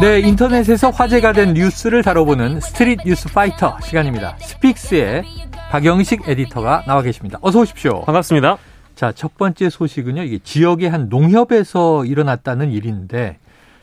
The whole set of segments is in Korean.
네, 인터넷에서 화제가 된 뉴스를 다뤄보는 스트릿 뉴스 파이터 시간입니다. 스픽스의 박영식 에디터가 나와 계십니다. 어서 오십시오. 반갑습니다. 자, 첫 번째 소식은요. 이게 지역의 한 농협에서 일어났다는 일인데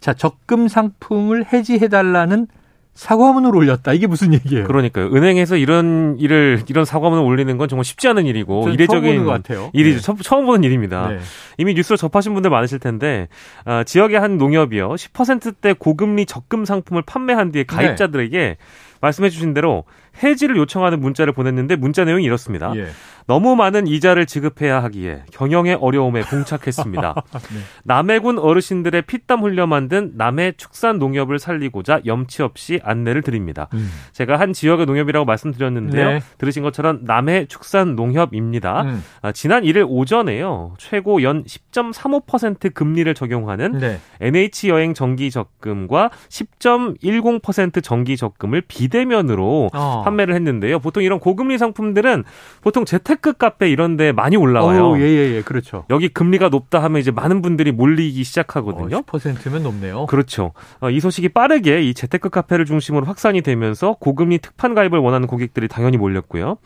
자, 적금 상품을 해지해 달라는 사과문을 올렸다. 이게 무슨 얘기예요? 그러니까요. 은행에서 이런 일을 이런 사과문을 올리는 건 정말 쉽지 않은 일이고 이례적인 일이죠. 네. 처음, 보는 일입니다. 네. 이미 뉴스를 접하신 분들 많으실 텐데 아, 지역의 한 농협이요 10%대 고금리 적금 상품을 판매한 뒤에 가입자들에게 네. 말씀해 주신 대로 해지를 요청하는 문자를 보냈는데 문자 내용이 이렇습니다. 예. 너무 많은 이자를 지급해야 하기에 경영의 어려움에 봉착했습니다. 네. 남해군 어르신들의 피땀 흘려 만든 남해 축산 농협을 살리고자 염치 없이 안내를 드립니다. 음. 제가 한 지역의 농협이라고 말씀드렸는데요. 네. 들으신 것처럼 남해 축산 농협입니다. 음. 아, 지난 1일 오전에요. 최고 연 10.35% 금리를 적용하는 네. NH 여행 정기 적금과 10.10% 정기 적금을 비대 면으로 어. 판매를 했는데요. 보통 이런 고금리 상품들은 보통 재택 테크 카페 이런 데 많이 올라와요. 예, 예, 예. 그렇죠. 여기 금리가 높다 하면 이제 많은 분들이 몰리기 시작하거든요. 어, 10%면 높네요. 그렇죠. 어, 이 소식이 빠르게 이 재테크 카페를 중심으로 확산이 되면서 고금리 특판 가입을 원하는 고객들이 당연히 몰렸고요.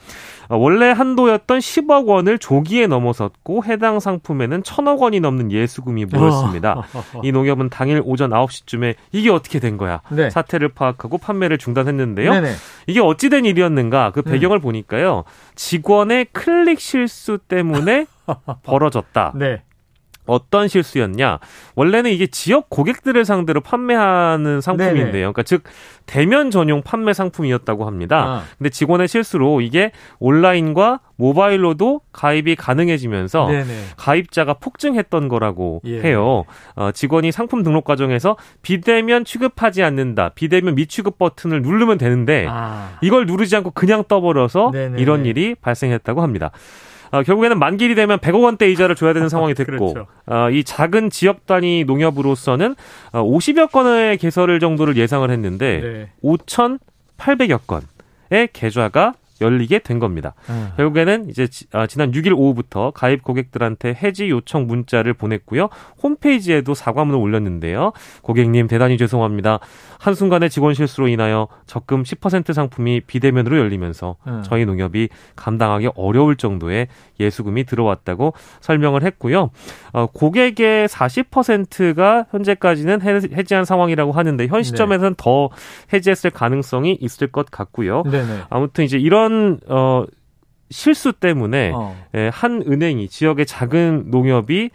어, 원래 한도였던 10억 원을 조기에 넘어섰고 해당 상품에는 1000억 원이 넘는 예수금이 모였습니다. 이 농협은 당일 오전 9시쯤에 이게 어떻게 된 거야? 네. 사태를 파악하고 판매를 중단했는데 요. 네네. 이게 어찌된 일이었는가? 그 배경을 음. 보니까요. 직원의 클릭 실수 때문에 벌어졌다. 네. 어떤 실수였냐? 원래는 이게 지역 고객들을 상대로 판매하는 상품인데요. 그러니까 즉 대면 전용 판매 상품이었다고 합니다. 아. 근데 직원의 실수로 이게 온라인과 모바일로도 가입이 가능해지면서 네네. 가입자가 폭증했던 거라고 예. 해요. 어, 직원이 상품 등록 과정에서 비대면 취급하지 않는다, 비대면 미취급 버튼을 누르면 되는데 아. 이걸 누르지 않고 그냥 떠버려서 네네. 이런 일이 발생했다고 합니다. 어, 결국에는 만기일이 되면 100억 원대 이자를 줘야 되는 상황이 됐고 그렇죠. 어, 이 작은 지역 단위 농협으로서는 어, 50여 건의 개설을 정도를 예상을 했는데 네. 5,800여 건의 계좌가 열리게 된 겁니다. 음. 결국에는 이제 지, 아, 지난 6일 오후부터 가입 고객들한테 해지 요청 문자를 보냈고요. 홈페이지에도 사과문을 올렸는데요. 고객님 대단히 죄송합니다. 한순간의 직원 실수로 인하여 적금 10% 상품이 비대면으로 열리면서 음. 저희 농협이 감당하기 어려울 정도의 예수금이 들어왔다고 설명을 했고요. 어, 고객의 40%가 현재까지는 해지한 상황이라고 하는데 현 시점에서는 네. 더 해지했을 가능성이 있을 것 같고요. 네네. 아무튼 이제 이런 어 실수 때문에 어. 예, 한 은행이 지역의 작은 농협이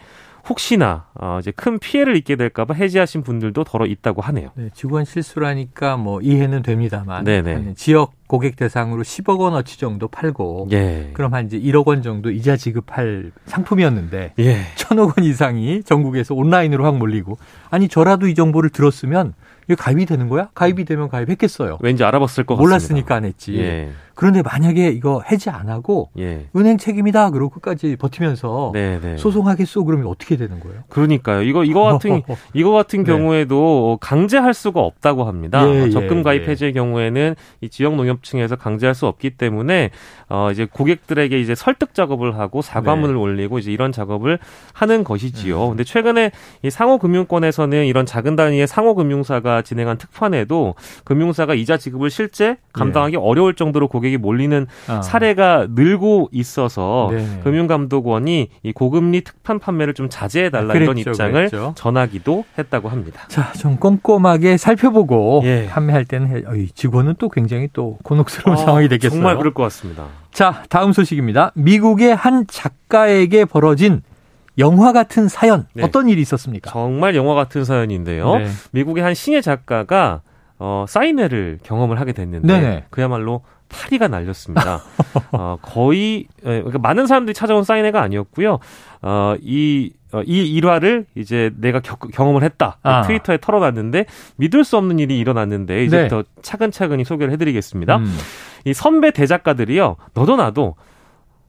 혹시나 어 이제 큰 피해를 입게 될까봐 해지하신 분들도 더러 있다고 하네요. 네, 직원 실수라니까 뭐 이해는 됩니다만 네네. 지역 고객 대상으로 10억 원어치 정도 팔고 예. 그럼 한 이제 1억 원 정도 이자 지급할 상품이었는데 예. 1천억 원 이상이 전국에서 온라인으로 확 몰리고 아니 저라도 이 정보를 들었으면 이게 가입이 되는 거야? 가입이 되면 가입했겠어요. 왠지 알아봤을 것 몰랐으니까 같습니다. 안 했지. 예. 그런데 만약에 이거 해지 안 하고 예. 은행 책임이다 그러고 끝까지 버티면서 네네. 네. 소송하겠소 그러면 어떻게 되는 거예요? 그러니까요. 이거 이거 같은 이거 같은 네. 경우에도 강제할 수가 없다고 합니다. 예, 예 적금 가입 예. 해지의 경우에는 이 지역 농협 층에서 강제할 수 없기 때문에 어 이제 고객들에게 이제 설득 작업을 하고 사과문을 네. 올리고 이제 이런 작업을 하는 것이지요. 음. 근데 최근에 이 상호금융권에서는 이런 작은 단위의 상호금융사가 진행한 특판에도 금융사가 이자 지급을 실제 감당하기 예. 어려울 정도로 고객 고객이 몰리는 아. 사례가 늘고 있어서 네. 금융감독원이 이 고금리 특판 판매를 좀 자제해 달라 이런 입장을 그랬죠. 전하기도 했다고 합니다. 자, 좀 꼼꼼하게 살펴보고 예. 판매할 때는 어이, 직원은 또 굉장히 또 곤혹스러운 아, 상황이 되겠어요. 정말 그럴 것 같습니다. 자, 다음 소식입니다. 미국의 한 작가에게 벌어진 영화 같은 사연 네. 어떤 일이 있었습니까? 정말 영화 같은 사연인데요. 네. 미국의 한 신예 작가가 어, 사인회를 경험을 하게 됐는데 네네. 그야말로 파리가 날렸습니다. 어, 거의 예, 그러니까 많은 사람들이 찾아온 사인회가 아니었고요. 어, 이 어, 이 일화를 이제 내가 겨, 경험을 했다. 아. 트위터에 털어놨는데 믿을 수 없는 일이 일어났는데 이제부터 네. 차근차근히 소개를 해드리겠습니다. 음. 이 선배 대작가들이요. 너도 나도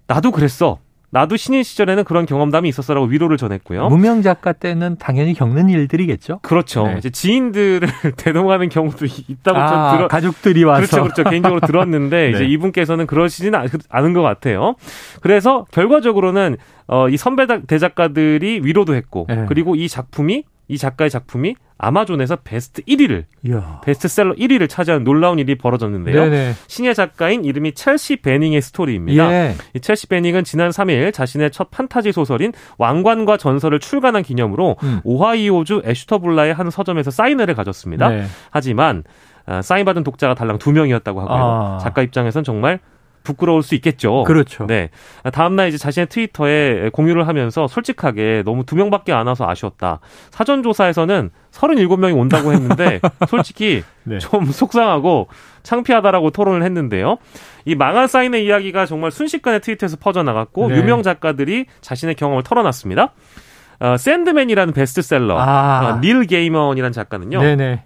나도 그랬어. 나도 신인 시절에는 그런 경험담이 있었어라고 위로를 전했고요. 무명 작가 때는 당연히 겪는 일들이겠죠. 그렇죠. 네. 이제 지인들을 대동하는 경우도 있다고 아, 좀 들어 가족들이 와서 그렇죠, 그렇죠. 개인적으로 들었는데 네. 이제 이분께서는 그러시지는 않은 것 같아요. 그래서 결과적으로는 어, 이 선배 대작가들이 위로도 했고 네. 그리고 이 작품이 이 작가의 작품이 아마존에서 베스트 1위를 이야. 베스트셀러 1위를 차지하는 놀라운 일이 벌어졌는데요. 네네. 신예 작가인 이름이 첼시 베닝의 스토리입니다. 예. 이 첼시 베닝은 지난 3일 자신의 첫 판타지 소설인 왕관과 전설을 출간한 기념으로 음. 오하이오주 애슈터블라의 한 서점에서 사인회를 가졌습니다. 네. 하지만 아, 사인받은 독자가 달랑 두 명이었다고 하고요. 아. 작가 입장에선 정말 부끄러울 수 있겠죠. 그렇죠. 네. 다음 날 이제 자신의 트위터에 공유를 하면서 솔직하게 너무 두 명밖에 안 와서 아쉬웠다. 사전 조사에서는 37명이 온다고 했는데 솔직히 네. 좀 속상하고 창피하다라고 토로를 했는데요. 이 망한 사인회 이야기가 정말 순식간에 트위터에서 퍼져나갔고 네. 유명 작가들이 자신의 경험을 털어놨습니다. 어, 샌드맨이라는 베스트셀러 아. 어, 닐 게이먼이라는 작가는요. 네네.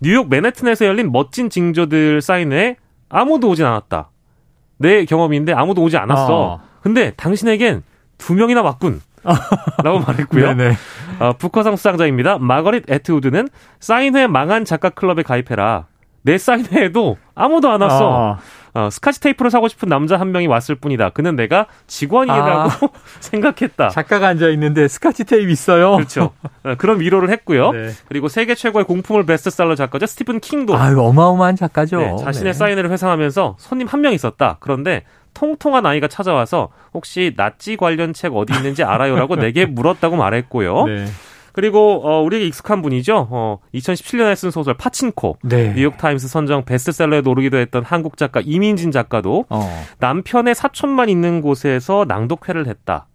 뉴욕 맨해튼에서 열린 멋진 징조들 사인회에 아무도 오진 않았다. 내 경험인데 아무도 오지 않았어. 어. 근데 당신에겐 두 명이나 왔군. 라고 말했고요. 어, 북커상 수상자입니다. 마거릿 에트우드는 사인회 망한 작가 클럽에 가입해라. 내 사인회에도 아무도 안 왔어. 어. 어, 스카치 테이프를 사고 싶은 남자 한 명이 왔을 뿐이다. 그는 내가 직원이라고 아, 생각했다. 작가가 앉아 있는데 스카치 테이프 있어요. 그렇죠. 어, 그런 위로를 했고요. 네. 그리고 세계 최고의 공포물 베스트셀러 작가죠. 스티븐 킹도. 아, 어마어마한 작가죠. 네, 자신의 네. 사인회를 회상하면서 손님 한 명 있었다. 그런데 통통한 아이가 찾아와서 혹시 나치 관련 책 어디 있는지 알아요라고 내게 물었다고 말했고요. 네. 그리고 어 우리에게 익숙한 분이죠. 어 2017년에 쓴 소설 파친코. 네. 뉴욕 타임스 선정 베스트셀러에 오르기도 했던 한국 작가 이민진 작가도 어. 남편의 사촌만 있는 곳에서 낭독회를 했다.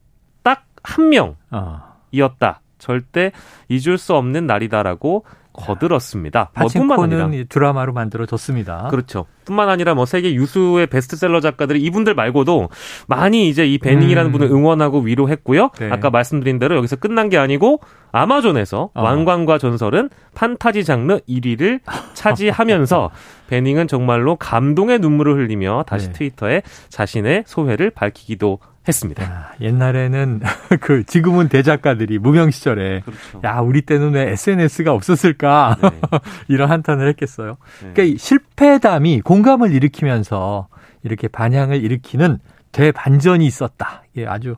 딱 한 명이었다. 어. 절대 잊을 수 없는 날이다라고 거들었습니다. 파친코는 뭐 드라마로 만들어졌습니다. 그렇죠. 뿐만 아니라 뭐 세계 유수의 베스트셀러 작가들이 이분들 말고도 많이 이제 이 베닝이라는 음. 분을 응원하고 위로했고요. 네. 아까 말씀드린 대로 여기서 끝난 게 아니고 아마존에서 어. 왕관과 전설은 판타지 장르 1위를 차지하면서 베닝은 정말로 감동의 눈물을 흘리며 다시 네. 트위터에 자신의 소회를 밝히기도 했습니다. 야, 옛날에는 그 지금은 대작가들이 무명 시절에 그렇죠. 야 우리 때는 왜 SNS가 없었을까 네. 이런 한탄을 했겠어요. 네. 그러니까 실패담이 공감을 일으키면서 이렇게 반향을 일으키는 대반전이 있었다. 이게 아주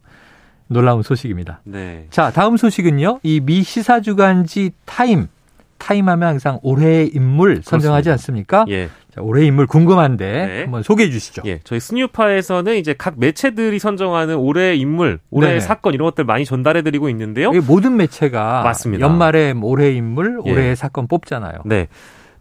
놀라운 소식입니다. 네. 자 다음 소식은요. 이 미 시사 주간지 타임 타임하면 항상 올해의 인물 선정하지 그렇습니다. 않습니까? 예. 자, 올해 인물 궁금한데 네. 한번 소개해 주시죠. 예, 저희 스뉴파에서는 이제 각 매체들이 선정하는 올해의 인물, 올해의 네 사건 이런 것들 많이 전달해 드리고 있는데요. 모든 매체가 맞습니다. 연말에 올해의 인물, 예. 올해의 예. 사건 뽑잖아요. 네.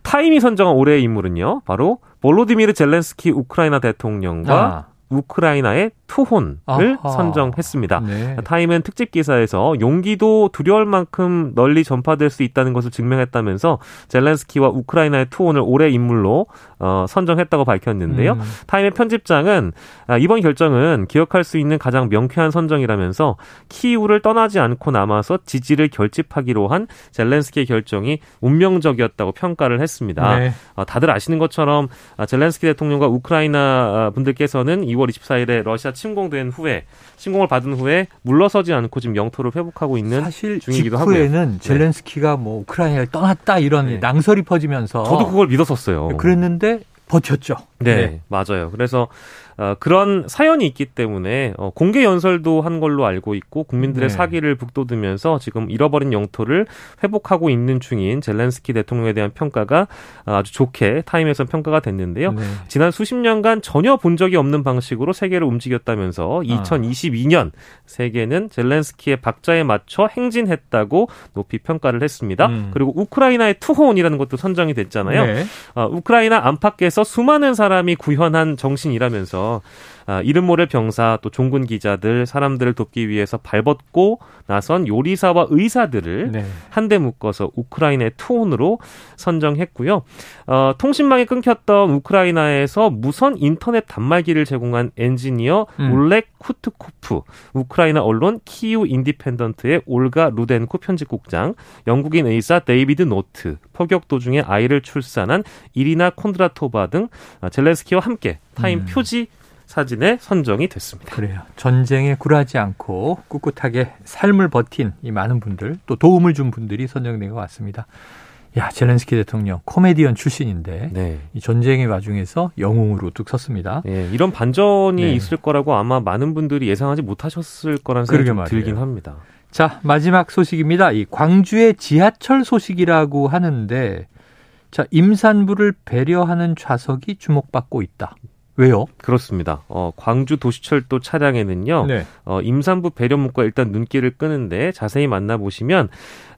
타임이 선정한 올해의 인물은요. 바로 볼로디미르 젤렌스키 우크라이나 대통령과 아. 우크라이나의 투혼을 아하. 선정했습니다. 네. 타임은 특집 기사에서 용기도 두려울 만큼 널리 전파될 수 있다는 것을 증명했다면서 젤렌스키와 우크라이나의 투혼을 올해 인물로 어, 선정했다고 밝혔는데요. 음. 타임의 편집장은 아, 이번 결정은 기억할 수 있는 가장 명쾌한 선정이라면서 키이우를 떠나지 않고 남아서 지지를 결집하기로 한 젤렌스키의 결정이 운명적이었다고 평가를 했습니다. 네. 어, 다들 아시는 것처럼 아, 젤렌스키 대통령과 우크라이나 분들께서는 2월 24일에 러시아 침공된 후에 침공을 받은 후에 물러서지 않고 지금 영토를 회복하고 있는 사실 중이기도 하고요. 직후에는 네. 젤렌스키가 뭐 우크라이나를 떠났다 이런 네. 낭설이 퍼지면서 저도 그걸 믿었었어요. 그랬는데 버텼죠. 네, 네. 맞아요. 그래서 어, 그런 사연이 있기 때문에 어, 공개 연설도 한 걸로 알고 있고 국민들의 네. 사기를 북돋으면서 지금 잃어버린 영토를 회복하고 있는 중인 젤렌스키 대통령에 대한 평가가 아주 좋게 타임에서 평가가 됐는데요. 네. 지난 수십 년간 전혀 본 적이 없는 방식으로 세계를 움직였다면서 2022년 아. 세계는 젤렌스키의 박자에 맞춰 행진했다고 높이 평가를 했습니다. 음. 그리고 우크라이나의 투혼이라는 것도 선정이 됐잖아요. 네. 어, 우크라이나 안팎에서 수많은 사람이 구현한 정신이라면서 아, 이름 모를 병사 또 종군 기자들 사람들을 돕기 위해서 발벗고 나선 요리사와 의사들을 네. 한데 묶어서 우크라이나의 투혼으로 선정했고요. 어, 통신망이 끊겼던 우크라이나에서 무선 인터넷 단말기를 제공한 엔지니어 음. 울렉 쿠트코프, 우크라이나 언론 키우 인디펜던트의 올가 루덴코 편집국장, 영국인 의사 데이비드 노트, 포격 도중에 아이를 출산한 이리나 콘드라토바 등 젤렌스키와 함께 타임 음. 표지 사진에 선정이 됐습니다. 그래요. 전쟁에 굴하지 않고 꿋꿋하게 삶을 버틴 이 많은 분들 또 도움을 준 분들이 선정된 것 같습니다. 야 젤렌스키 대통령 코미디언 출신인데 네. 이 전쟁의 와중에서 영웅으로 뚝 섰습니다. 네, 이런 반전이 네. 있을 거라고 아마 많은 분들이 예상하지 못하셨을 거란 생각이 들긴 합니다. 자, 마지막 소식입니다. 이 광주의 지하철 소식이라고 하는데 자, 임산부를 배려하는 좌석이 주목받고 있다. 왜요? 그렇습니다. 어, 광주 도시철도 차량에는요, 네. 어, 임산부 배려 문구가 일단 눈길을 끄는데 자세히 만나보시면,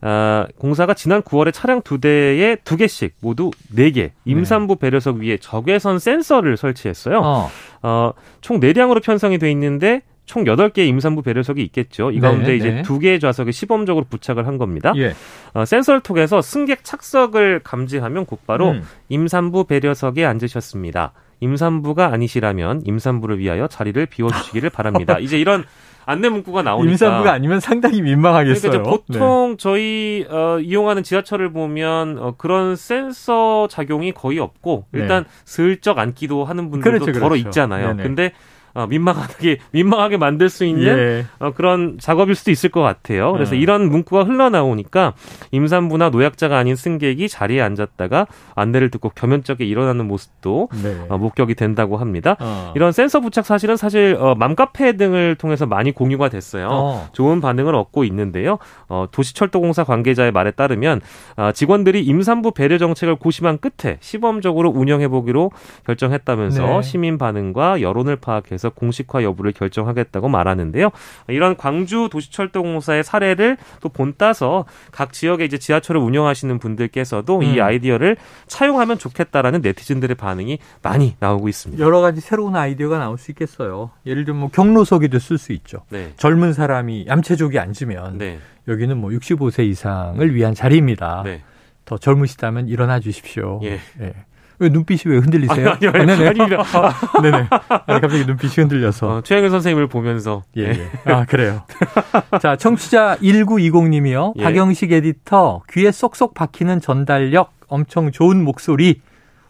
아, 공사가 지난 9월에 차량 두 대에 두 개씩 모두 네 개 임산부 배려석 위에 적외선 센서를 설치했어요. 어, 어 총 4량으로 편성이 돼 있는데 총 8개의 임산부 배려석이 있겠죠. 이 가운데 네, 이제 네. 2개의 좌석에 시범적으로 부착을 한 겁니다. 예. 어, 센서를 통해서 승객 착석을 감지하면 곧바로 음. 임산부 배려석에 앉으셨습니다. 임산부가 아니시라면 임산부를 위하여 자리를 비워주시기를 바랍니다. 이제 이런 안내 문구가 나오니까 임산부가 아니면 상당히 민망하겠어요. 그러니까 보통 네. 저희 어, 이용하는 지하철을 보면 어, 그런 센서 작용이 거의 없고 일단 네. 슬쩍 앉기도 하는 분들도 그렇죠, 더러 그렇죠. 있잖아요. 네네. 근데 어, 민망하게 민망하게 만들 수 있는 예. 어, 그런 작업일 수도 있을 것 같아요. 그래서 어. 이런 문구가 흘러나오니까 임산부나 노약자가 아닌 승객이 자리에 앉았다가 안내를 듣고 겸연쩍게 일어나는 모습도 네. 어, 목격이 된다고 합니다. 어. 이런 센서 부착 사실은 사실 어, 맘카페 등을 통해서 많이 공유가 됐어요. 어. 좋은 반응을 얻고 있는데요. 어, 도시철도공사 관계자의 말에 따르면 어, 직원들이 임산부 배려 정책을 고심한 끝에 시범적으로 운영해 보기로 결정했다면서 네. 시민 반응과 여론을 파악해서 대해서 공식화 여부를 결정하겠다고 말하는데요. 이런 광주 도시철도공사의 사례를 또 본따서 각 지역에 이제 지하철을 운영하시는 분들께서도 음. 이 아이디어를 차용하면 좋겠다라는 네티즌들의 반응이 많이 나오고 있습니다. 여러 가지 새로운 아이디어가 나올 수 있겠어요. 예를 들면 뭐 경로석에도 쓸 수 있죠. 네. 젊은 사람이 얌체족이 앉으면 네. 여기는 뭐 65세 이상을 위한 자리입니다. 네. 더 젊으시다면 일어나 주십시오. 예. 예. 왜 눈빛이 왜 흔들리세요? 아니, 아니, 아니, 아니, 아, 네네. 아니, 갑자기 눈빛이 흔들려서. 어, 최영일 선생님을 보면서. 예, 예. 아, 그래요. 자, 청취자 1920님이요. 예. 박영식 에디터, 귀에 쏙쏙 박히는 전달력, 엄청 좋은 목소리,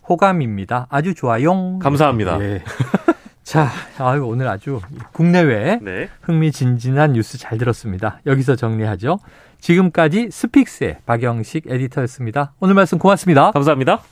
호감입니다. 아주 좋아요. 감사합니다. 예. 자, 아유, 오늘 아주 국내외 네. 흥미진진한 뉴스 잘 들었습니다. 여기서 정리하죠. 지금까지 스픽스의 박영식 에디터였습니다. 오늘 말씀 고맙습니다. 감사합니다.